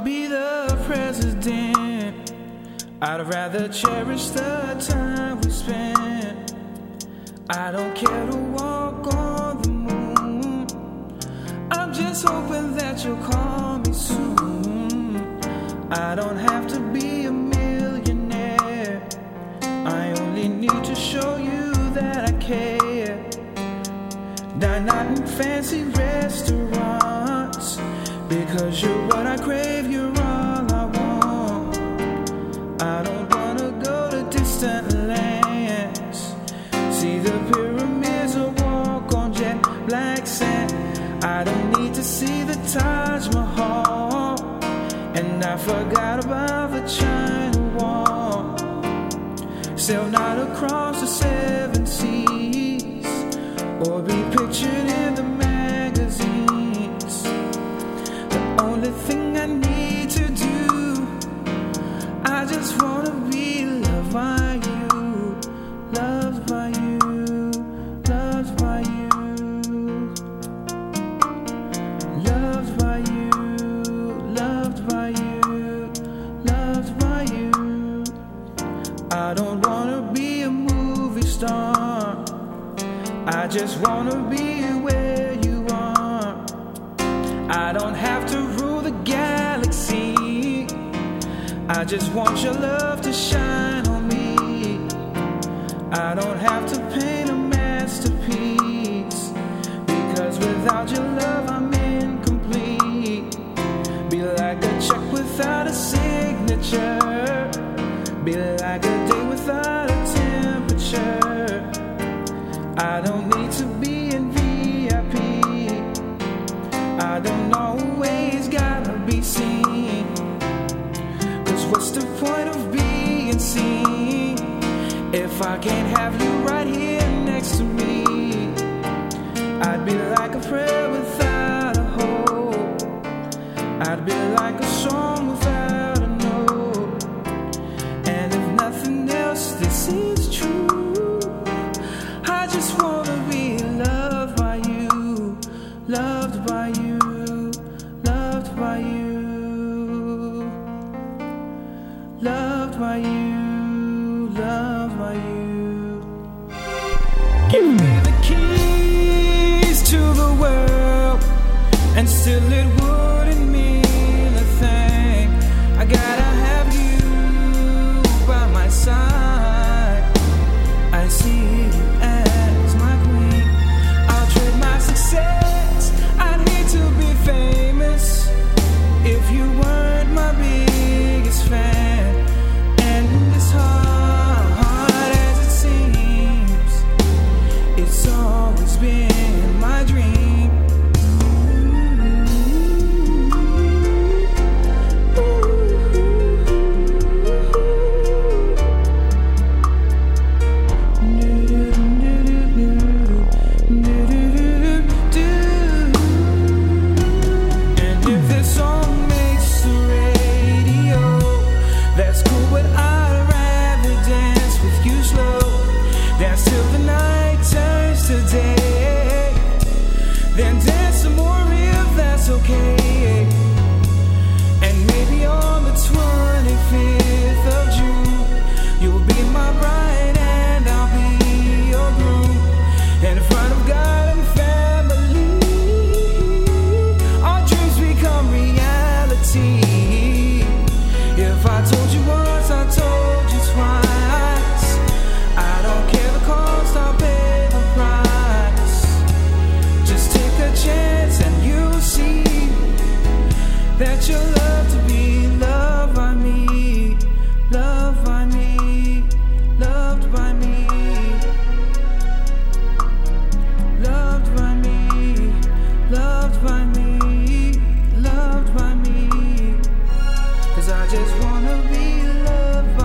be the president. I'd rather cherish the time we spent. I don't care to walk on the moon. I'm just hoping that you'll call me soon. I don't have to be a millionaire. I only need to show you that I care. Dine out in fancy restaurants because you're what I crave. You're all I want. I don't wanna go to distant lands. See the pyramids or walk on jet black sand. I don't need to see the Taj Mahal. And I forgot about the China Wall. Sail not across the seven seas or be pictured in the. The only thing I need to do, I just wanna be loved by you, loved by you, loved by you, loved by you, loved by you, loved by you. I don't wanna be a movie star. I just wanna be where you are. I don't I just want your love to shine on me. I don't have to paint a masterpiece. Because without your love, I'm incomplete. Be like a check without a signature. Be like a day without a temperature. I don't I can't have you right here next to me? I'd be like a prayer without a hope. I'd be like a song just wanna be loved